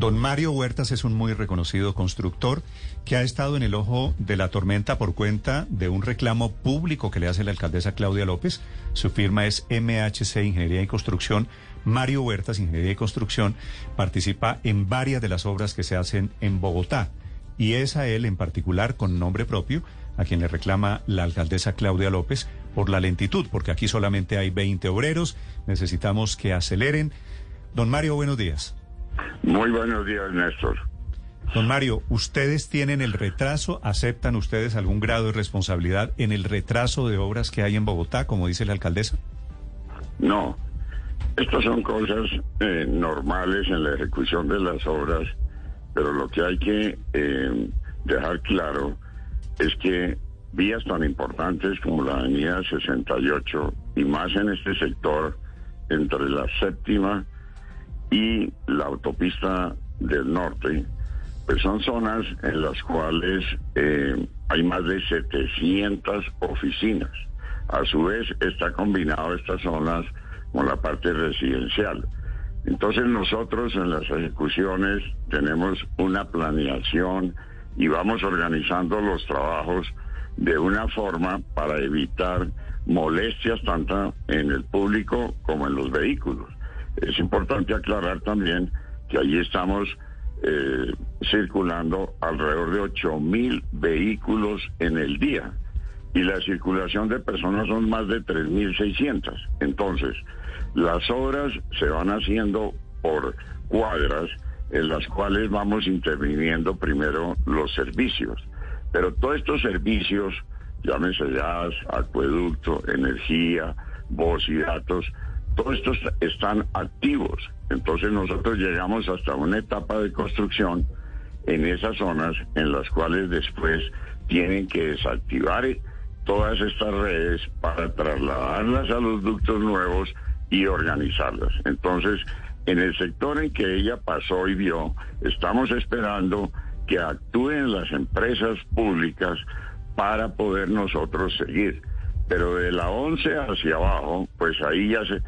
Don Mario Huertas es un muy reconocido constructor que ha estado en el ojo de la tormenta por cuenta de un reclamo público que le hace la alcaldesa Claudia López. Su firma es MHC Ingeniería y Construcción. Mario Huertas, Ingeniería y Construcción, participa en varias de las obras que se hacen en Bogotá. Y es a él en particular, con nombre propio, a quien le reclama la alcaldesa Claudia López por la lentitud, porque aquí solamente hay 20 obreros, necesitamos que aceleren. Don Mario, buenos días. Muy buenos días, Néstor. Don Mario, ¿ustedes tienen el retraso? ¿Aceptan ustedes algún grado de responsabilidad en el retraso de obras que hay en Bogotá, como dice la alcaldesa? No, estas son cosas eh, normales en la ejecución de las obras, pero lo que hay que eh, dejar claro es que vías tan importantes como la Avenida 68 y más en este sector entre la séptima y la autopista del norte, pues son zonas en las cuales eh, hay más de 700 oficinas. A su vez está combinado estas zonas con la parte residencial. Entonces nosotros en las ejecuciones tenemos una planeación y vamos organizando los trabajos de una forma para evitar molestias tanto en el público como en los vehículos. Es importante aclarar también que allí estamos eh, circulando alrededor de 8 mil vehículos en el día y la circulación de personas son más de 3.600. Entonces, las obras se van haciendo por cuadras en las cuales vamos interviniendo primero los servicios. Pero todos estos servicios, llámese gas, acueducto, energía, voz y datos, todos estos están activos. Entonces nosotros llegamos hasta una etapa de construcción en esas zonas en las cuales después tienen que desactivar todas estas redes para trasladarlas a los ductos nuevos y organizarlas. Entonces, en el sector en que ella pasó y vio, estamos esperando que actúen las empresas públicas para poder nosotros seguir. Pero de la 11 hacia abajo, pues ahí ya se,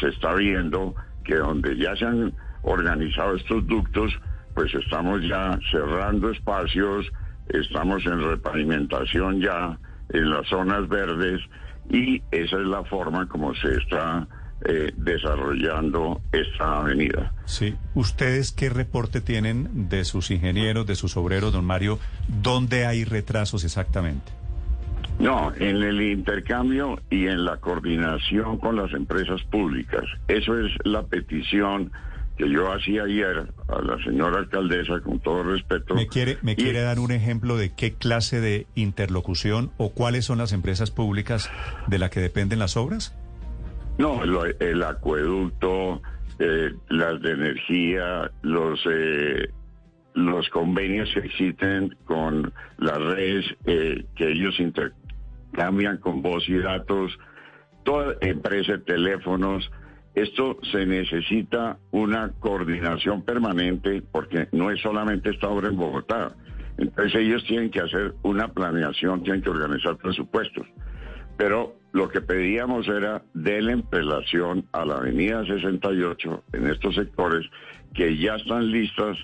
se está viendo que donde ya se han organizado estos ductos, pues estamos ya cerrando espacios, estamos en repavimentación ya en las zonas verdes y esa es la forma como se está eh, desarrollando esta avenida. Sí. ¿Ustedes qué reporte tienen de sus ingenieros, de sus obreros, don Mario? ¿Dónde hay retrasos exactamente? No, en el intercambio y en la coordinación con las empresas públicas. Eso es la petición que yo hacía ayer a la señora alcaldesa, con todo respeto. ¿Me quiere, me quiere dar un ejemplo de qué clase de interlocución o cuáles son las empresas públicas de las que dependen las obras? No, el acueducto, eh, las de energía, los eh, los convenios que existen con las redes eh, que ellos intercambian con voz y datos, toda empresa de teléfonos. Esto se necesita una coordinación permanente porque no es solamente esta obra en Bogotá. Entonces ellos tienen que hacer una planeación, tienen que organizar presupuestos. Pero lo que pedíamos era denle en relación a la avenida 68 en estos sectores que ya están listas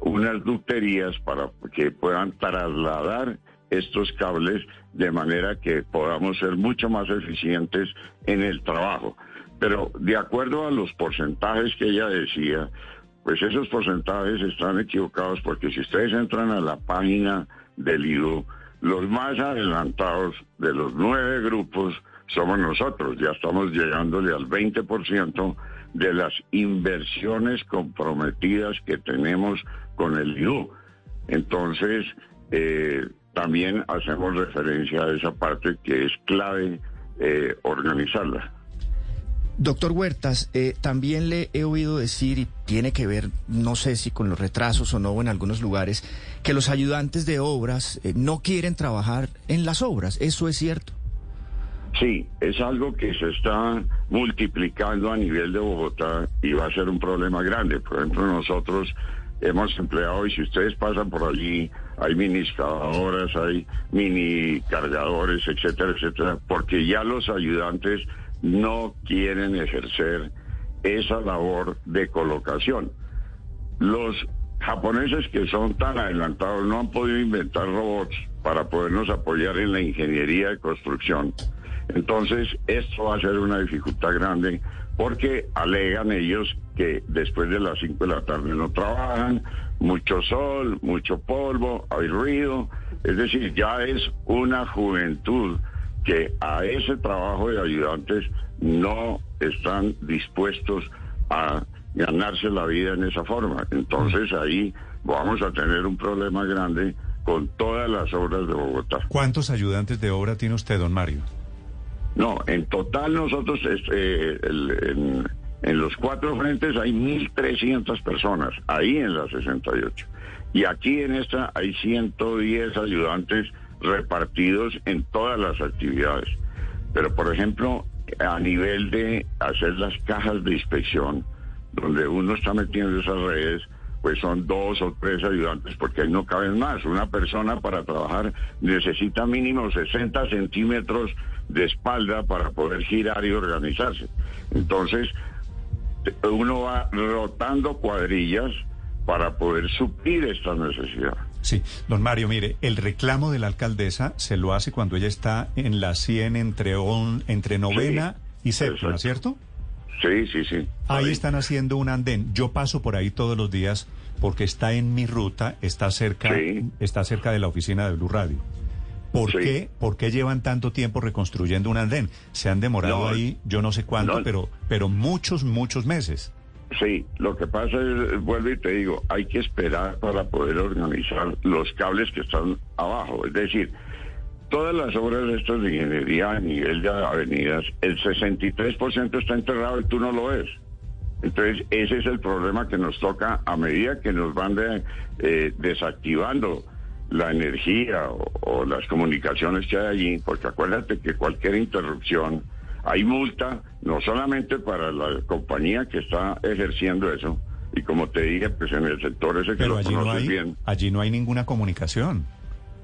unas ducterías para que puedan trasladar estos cables de manera que podamos ser mucho más eficientes en el trabajo. Pero de acuerdo a los porcentajes que ella decía, pues esos porcentajes están equivocados porque si ustedes entran a la página del IDU, los más adelantados de los nueve grupos somos nosotros. Ya estamos llegándole al 20% de las inversiones comprometidas que tenemos con el IU. Entonces, eh, también hacemos referencia a esa parte que es clave eh, organizarla. Doctor Huertas, eh, también le he oído decir, y tiene que ver, no sé si con los retrasos o no en algunos lugares, que los ayudantes de obras eh, no quieren trabajar en las obras. ¿Eso es cierto? Sí, es algo que se está multiplicando a nivel de Bogotá y va a ser un problema grande. Por ejemplo, nosotros hemos empleado, y si ustedes pasan por allí, hay mini excavadoras, hay mini cargadores, etcétera, etcétera, porque ya los ayudantes no quieren ejercer esa labor de colocación. los japoneses que son tan adelantados no han podido inventar robots para podernos apoyar en la ingeniería de construcción. Entonces, esto va a ser una dificultad grande porque alegan ellos que después de las 5 de la tarde no trabajan, mucho sol, mucho polvo, hay ruido, es decir, ya es una juventud que a ese trabajo de ayudantes no están dispuestos a ganarse la vida en esa forma. Entonces ahí vamos a tener un problema grande con todas las obras de Bogotá. ¿Cuántos ayudantes de obra tiene usted, don Mario? No, en total nosotros eh, en, los cuatro frentes hay 1.300 personas, ahí en la 68. Y aquí en esta hay 110 ayudantes repartidos en todas las actividades. Pero, por ejemplo, a nivel de hacer las cajas de inspección, donde uno está metiendo esas redes, pues son dos o tres ayudantes porque ahí no caben más. Una persona para trabajar necesita mínimo 60 centímetros de espalda para poder girar y organizarse. Entonces, uno va rotando cuadrillas para poder suplir esta necesidad. Sí, don Mario, mire, el reclamo de la alcaldesa se lo hace cuando ella está en la 100 entre, entre novena y séptima, ¿cierto? Sí, sí, sí. Ahí están haciendo un andén. Yo paso por ahí todos los días porque está en mi ruta, está cerca, está cerca de la oficina de Blue Radio. ¿Por, qué, ¿Por qué llevan tanto tiempo reconstruyendo un andén? Se han demorado ahí, yo no sé cuánto, pero, pero muchos, muchos meses. Sí, lo que pasa es, vuelvo y te digo, hay que esperar para poder organizar los cables que están abajo. Es decir, todas las obras de estas de ingeniería a nivel de avenidas, el 63% está enterrado y tú no lo ves. Entonces, ese es el problema que nos toca a medida que nos van eh, desactivando la energía o, las comunicaciones que hay allí, porque acuérdate que cualquier interrupción, hay multa, no solamente para la compañía que está ejerciendo eso, y como te dije, pues en el sector ese que lo allí no hay, bien. Allí no hay ninguna comunicación.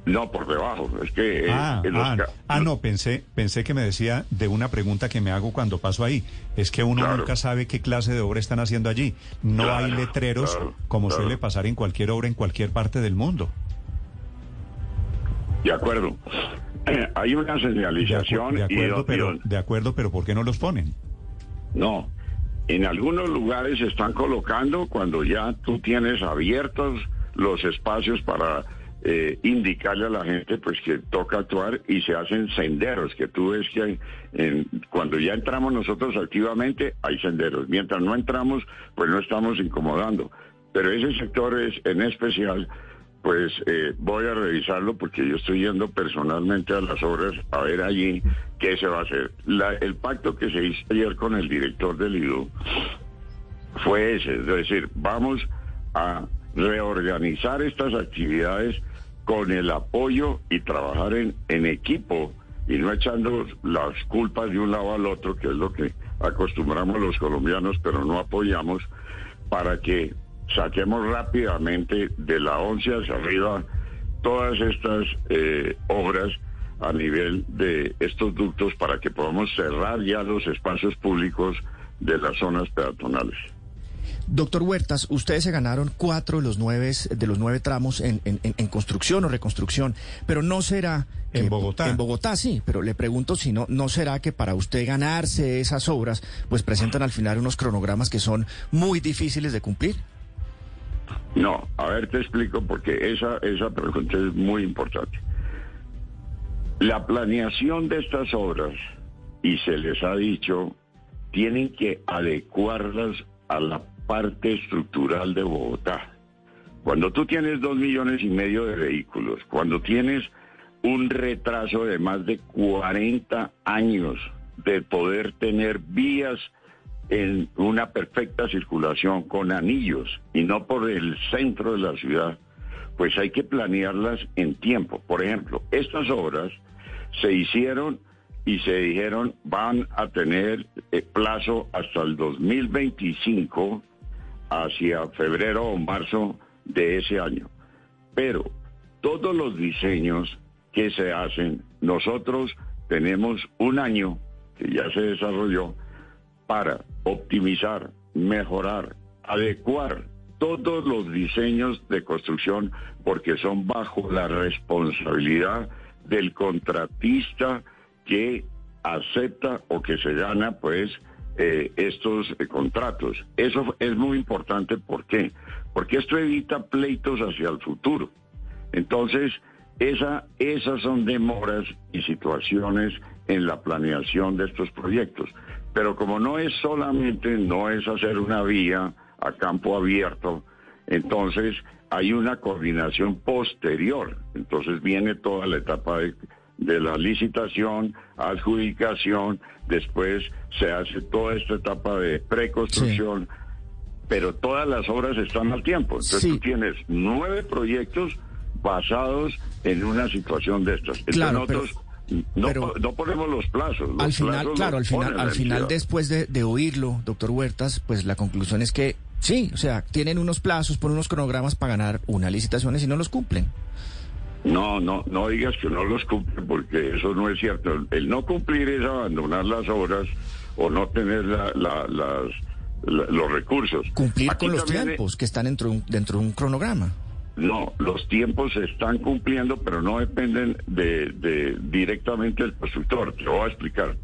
No, por debajo. Es que. Ah, ah, ah, no, pensé, pensé que me decía de una pregunta que me hago cuando paso ahí. Es que uno nunca sabe qué clase de obra están haciendo allí. No hay letreros como suele pasar en cualquier obra en cualquier parte del mundo. De acuerdo. hay una señalización. De, acuerdo, pero, de acuerdo, pero ¿por qué no los ponen? No. En algunos lugares se están colocando cuando ya tú tienes abiertos los espacios para eh, indicarle a la gente pues que toca actuar y se hacen senderos, que tú ves que cuando ya entramos nosotros activamente hay senderos, mientras no entramos pues no estamos incomodando, pero ese sector es en especial pues eh, voy a revisarlo porque yo estoy yendo personalmente a las obras a ver allí qué se va a hacer. el pacto que se hizo ayer con el director del IDU fue ese, es decir, vamos a reorganizar estas actividades con el apoyo y trabajar en, en equipo y no echando las culpas de un lado al otro, que es lo que acostumbramos los colombianos, pero no apoyamos, para que saquemos rápidamente de la once hacia arriba todas estas eh, obras a nivel de estos ductos para que podamos cerrar ya los espacios públicos de las zonas peatonales. Doctor Huertas, ustedes se ganaron cuatro de los nueve, de los nueve tramos en, construcción o reconstrucción, pero no será... En Bogotá. En Bogotá, sí, pero le pregunto si no, ¿no será que para usted ganarse esas obras, pues presentan al final unos cronogramas que son muy difíciles de cumplir? No, a ver, te explico porque esa, esa pregunta es muy importante. La planeación de estas obras, y se les ha dicho, tienen que adecuarlas a la parte estructural de Bogotá. Cuando tú tienes dos millones y medio de vehículos, cuando tienes un retraso de más de 40 años de poder tener vías en una perfecta circulación con anillos y no por el centro de la ciudad, pues hay que planearlas en tiempo. Por ejemplo, estas obras se hicieron y se dijeron van a tener eh, plazo hasta el 2025 hacia febrero o marzo de ese año. Pero todos los diseños que se hacen, nosotros tenemos un año que ya se desarrolló para optimizar, mejorar, adecuar todos los diseños de construcción porque son bajo la responsabilidad del contratista que acepta o que se gana pues eh, estos eh, contratos. Eso es muy importante, ¿por qué? Porque esto evita pleitos hacia el futuro. Entonces, esa, esas son demoras y situaciones en la planeación de estos proyectos. Pero como no es solamente, no es hacer una vía a campo abierto, entonces hay una coordinación posterior. Entonces viene toda la etapa de, de la licitación, adjudicación, después se hace toda esta etapa de preconstrucción, pero todas las obras están al tiempo. Entonces tú tienes nueve proyectos basados en una situación de estas. Entonces nosotros no, ponemos los plazos. al final, claro, al final, al final después de, de oírlo, doctor Huertas, pues la conclusión es que sí, o sea, tienen unos plazos, ponen unos cronogramas para ganar unas licitaciones y no los cumplen. No, no, no digas que no los cumple porque eso no es cierto. El no cumplir es abandonar las obras o no tener la, las, los recursos. Cumplir con los tiempos que están dentro, dentro de un cronograma. No, los tiempos se están cumpliendo, pero no dependen de, de directamente del constructor. Te voy a explicar.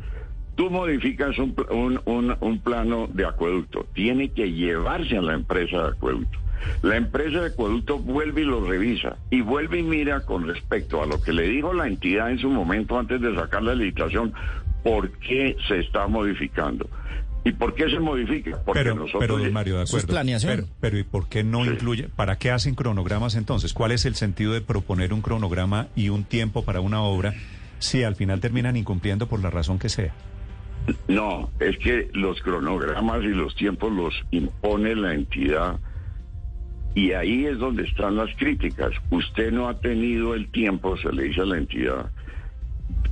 Tú modificas un, un, un, un plano de acueducto, tiene que llevarse a la empresa de acueducto. La empresa de acueducto vuelve y lo revisa y vuelve y mira con respecto a lo que le dijo la entidad en su momento antes de sacar la licitación, por qué se está modificando. ¿Y por qué se modifica? Porque pero, nosotros... Pero, Mario, de acuerdo. Pero, pero, ¿y por qué no incluye? ¿Para qué hacen cronogramas entonces? ¿Cuál es el sentido de proponer un cronograma y un tiempo para una obra si al final terminan incumpliendo por la razón que sea? No, es que los cronogramas y los tiempos los impone la entidad y ahí es donde están las críticas. Usted no ha tenido el tiempo, se le dice a la entidad,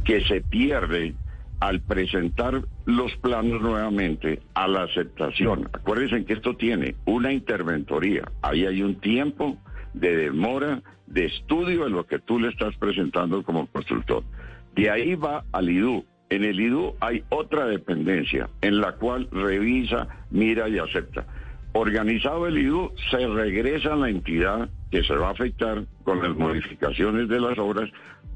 que se pierde al presentar los planos nuevamente a la aceptación. Acuérdense que esto tiene una interventoría. Ahí hay un tiempo de demora, de estudio de lo que tú le estás presentando como constructor. De ahí va al IDU. En el IDU hay otra dependencia en la cual revisa, mira y acepta. Organizado el IDU, se regresa a la entidad que se va a afectar con las modificaciones de las obras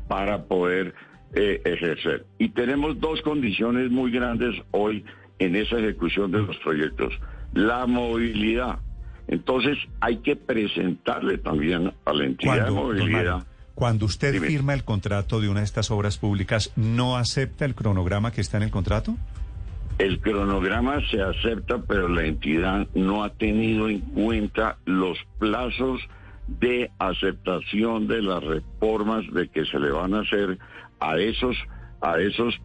para poder eh, ejercer. Y tenemos dos condiciones muy grandes hoy en esa ejecución de los proyectos. La movilidad. Entonces hay que presentarle también a la entidad de movilidad. Cuando usted firma el contrato de una de estas obras públicas, ¿no acepta el cronograma que está en el contrato? El cronograma se acepta, pero la entidad no ha tenido en cuenta los plazos de aceptación de las reformas de que se le van a hacer a esos a esos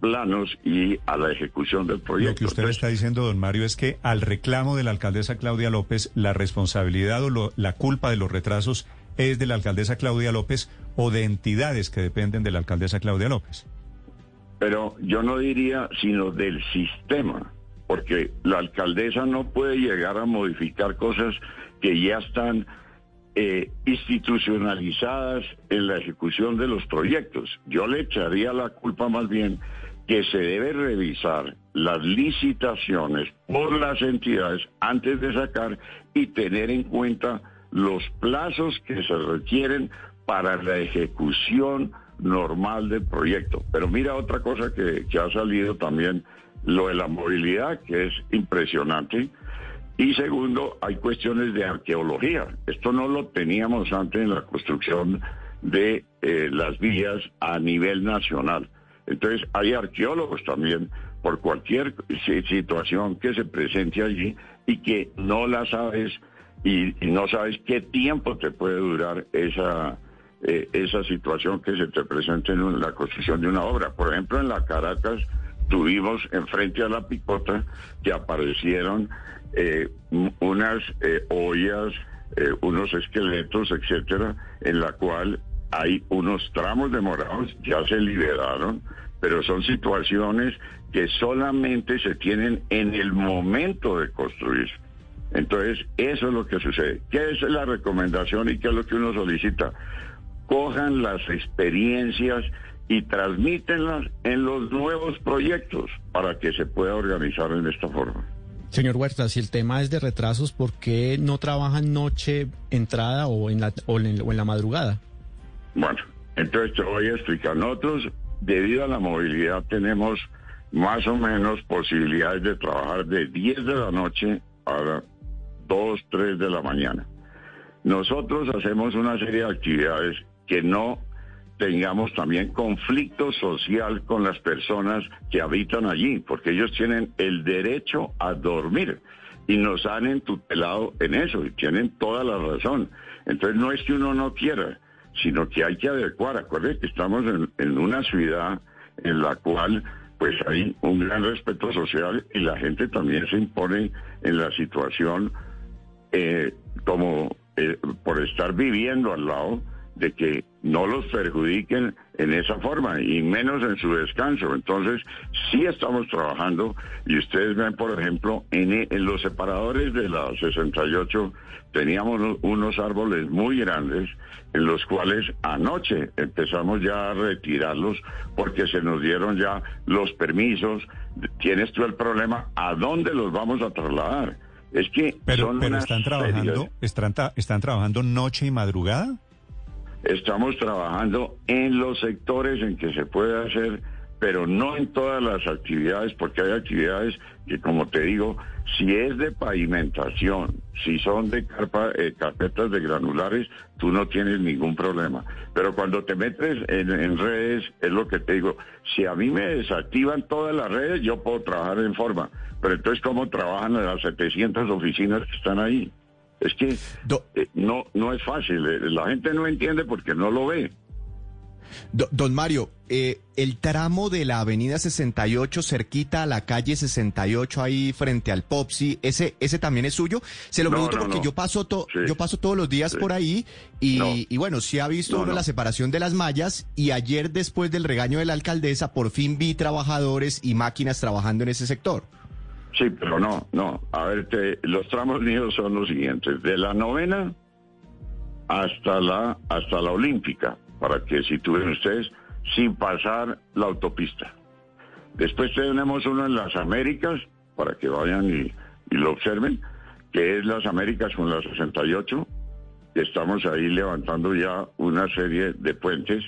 planos y a la ejecución del proyecto. Lo que usted está diciendo, don Mario, es que al reclamo de la alcaldesa Claudia López, la responsabilidad o la culpa de los retrasos es de la alcaldesa Claudia López o de entidades que dependen de la alcaldesa Claudia López pero yo no diría sino del sistema, porque la alcaldesa no puede llegar a modificar cosas que ya están eh, institucionalizadas en la ejecución de los proyectos. Yo le echaría la culpa más bien que se debe revisar las licitaciones por las entidades antes de sacar y tener en cuenta los plazos que se requieren para la ejecución normal del proyecto. Pero mira otra cosa que, ha salido también, lo de la movilidad, que es impresionante. Y segundo, hay cuestiones de arqueología. Esto no lo teníamos antes en la construcción de eh, las vías a nivel nacional. Entonces, hay arqueólogos también por cualquier situación que se presente allí y que no la sabes y no sabes qué tiempo te puede durar esa, eh, esa situación que se te presenta en la construcción de una obra. Por ejemplo, en la Caracas tuvimos enfrente a la picota que aparecieron eh, unas eh, ollas, unos esqueletos, etcétera, en la cual hay unos tramos demorados, ya se liberaron, pero son situaciones que solamente se tienen en el momento de construir. Entonces, eso es lo que sucede. ¿Qué es la recomendación y qué es lo que uno solicita? cojan las experiencias y transmítenlas en los nuevos proyectos para que se pueda organizar en esta forma. Señor Huerta, si el tema es de retrasos, ¿por qué no trabajan noche, entrada o en la, o en, la madrugada? Bueno, entonces te voy a explicar. Nosotros, debido a la movilidad, tenemos más o menos posibilidades de trabajar de 10 de la noche a 2, 3 de la mañana. Nosotros hacemos una serie de actividades que no tengamos también conflicto social con las personas que habitan allí, porque ellos tienen el derecho a dormir y nos han entutelado en eso y tienen toda la razón. Entonces no es que uno no quiera, sino que hay que adecuar. Acuérdense que estamos en, una ciudad en la cual pues hay un gran respeto social y la gente también se impone en la situación eh, como eh, por estar viviendo al lado de que no los perjudiquen en esa forma y menos en su descanso. Entonces, sí estamos trabajando y ustedes ven, por ejemplo, en, los separadores de la 68 teníamos unos árboles muy grandes en los cuales anoche empezamos ya a retirarlos porque se nos dieron ya los permisos. Tienes tú el problema, ¿a dónde los vamos a trasladar? Es que pero, pero están trabajando, están, están trabajando noche y madrugada. Estamos trabajando en los sectores en que se puede hacer, pero no en todas las actividades, porque hay actividades que, como te digo, si es de pavimentación, si son de carpa, eh, carpetas de granulares, tú no tienes ningún problema. Pero cuando te metes en, en, redes, es lo que te digo, si a mí me desactivan todas las redes, yo puedo trabajar en forma. Pero entonces, ¿cómo trabajan las 700 oficinas que están ahí? Es que eh, no, no es fácil. Eh, la gente no entiende porque no lo ve. don Mario, eh, el tramo de la avenida 68 cerquita a la calle 68 ahí frente al Popsi, ese ese también es suyo. Se lo pregunto porque yo paso yo paso todos los días por ahí y, bueno, sí ha visto uno la separación de las mallas y ayer después del regaño de la alcaldesa por fin vi trabajadores y máquinas trabajando en ese sector. Sí, pero no, no. A ver, los tramos míos son los siguientes. De la novena hasta la, hasta la olímpica, para que situen ustedes, sin pasar la autopista. Después tenemos uno en las Américas, para que vayan y, y lo observen, que es las Américas con la 68. Estamos ahí levantando ya una serie de puentes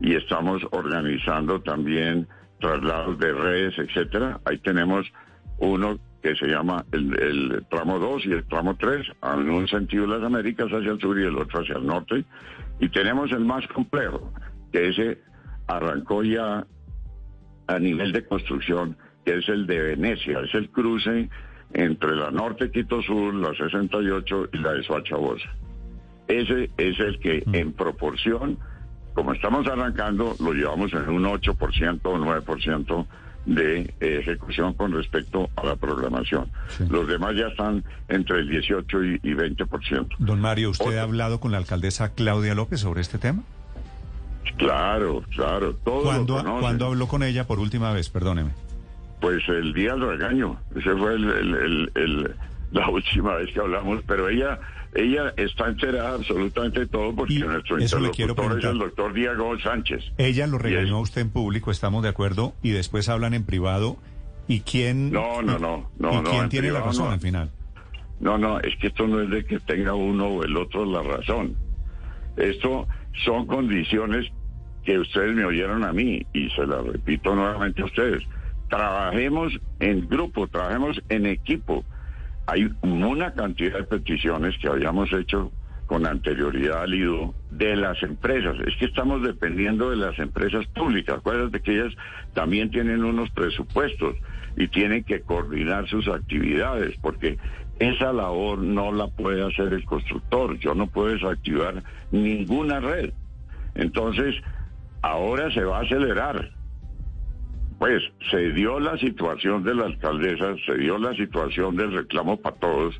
y estamos organizando también traslados de redes, etcétera. Ahí tenemos uno que se llama el, tramo 2 y el tramo 3, en un sentido las Américas hacia el sur y el otro hacia el norte. Y tenemos el más complejo, que ese arrancó ya a nivel de construcción, que es el de Venecia, es el cruce entre la norte Quito Sur, la 68 y la de Soachabosa. Ese es el que mm. en proporción, como estamos arrancando, lo llevamos en un 8% o 9% de eh, ejecución con respecto a la programación. Los demás ya están entre el 18 y, 20%. Don Mario, ¿usted ha hablado con la alcaldesa Claudia López sobre este tema? Claro, claro. Todo ¿Cuándo, habló con ella por última vez? Perdóneme. Pues el día del regaño. Ese fue el, la última vez que hablamos, pero ella ella está enterada absolutamente de todo porque nuestro interlocutor es el doctor Diego Sánchez. Ella lo regañó a usted en público, estamos de acuerdo, y después hablan en privado. ¿Y quién, no, no, no, no, ¿y quién tiene la razón al final? No, no, es que esto no es de que tenga uno o el otro la razón. Esto son condiciones que ustedes me oyeron a mí y se las repito nuevamente a ustedes. Trabajemos en grupo, trabajemos en equipo hay una cantidad de peticiones que habíamos hecho con anterioridad al IDO de las empresas. Es que estamos dependiendo de las empresas públicas. Acuérdate que ellas también tienen unos presupuestos y tienen que coordinar sus actividades, porque esa labor no la puede hacer el constructor. Yo no puedo desactivar ninguna red. Entonces, ahora se va a acelerar. Pues se dio la situación de la alcaldesa, se dio la situación del reclamo para todos,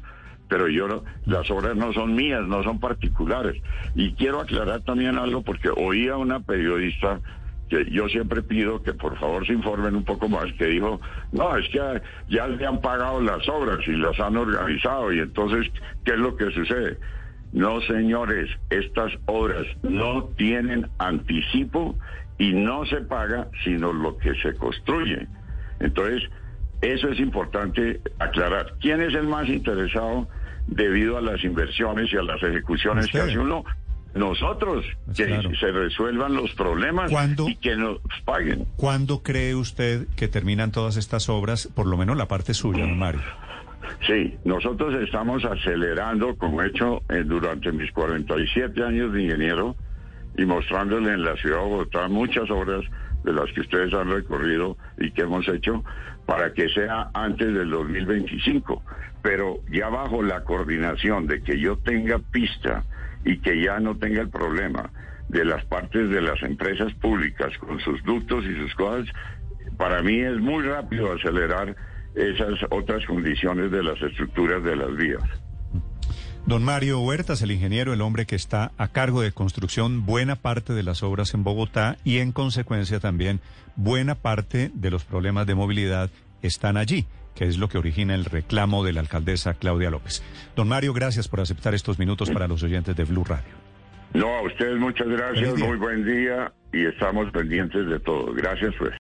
pero yo no, las obras no son mías, no son particulares. Y quiero aclarar también algo porque oía una periodista que yo siempre pido que por favor se informen un poco más, que dijo, no, es que ya le han pagado las obras y las han organizado y entonces, ¿qué es lo que sucede? No, señores, estas obras no tienen anticipo y no se paga sino lo que se construye. Entonces, Eso es importante aclarar. ¿Quién es el más interesado debido a las inversiones y a las ejecuciones que hace uno? Nosotros, pues que se resuelvan los problemas y que nos paguen. ¿Cuándo cree usted que terminan todas estas obras, por lo menos la parte suya, Mario? Sí, nosotros estamos acelerando, como he hecho eh, durante mis 47 años de ingeniero, y mostrándole en la ciudad de Bogotá muchas obras de las que ustedes han recorrido y que hemos hecho para que sea antes del 2025. Pero ya bajo la coordinación de que yo tenga pista y que ya no tenga el problema de las partes de las empresas públicas con sus ductos y sus cosas, para mí es muy rápido acelerar esas otras condiciones de las estructuras de las vías. Don Mario Huertas, el ingeniero, el hombre que está a cargo de construcción buena parte de las obras en Bogotá y en consecuencia también buena parte de los problemas de movilidad están allí, que es lo que origina el reclamo de la alcaldesa Claudia López. Don Mario, gracias por aceptar estos minutos para los oyentes de Blue Radio. No, a ustedes muchas gracias, muy buen día y estamos pendientes de todo. Gracias pues.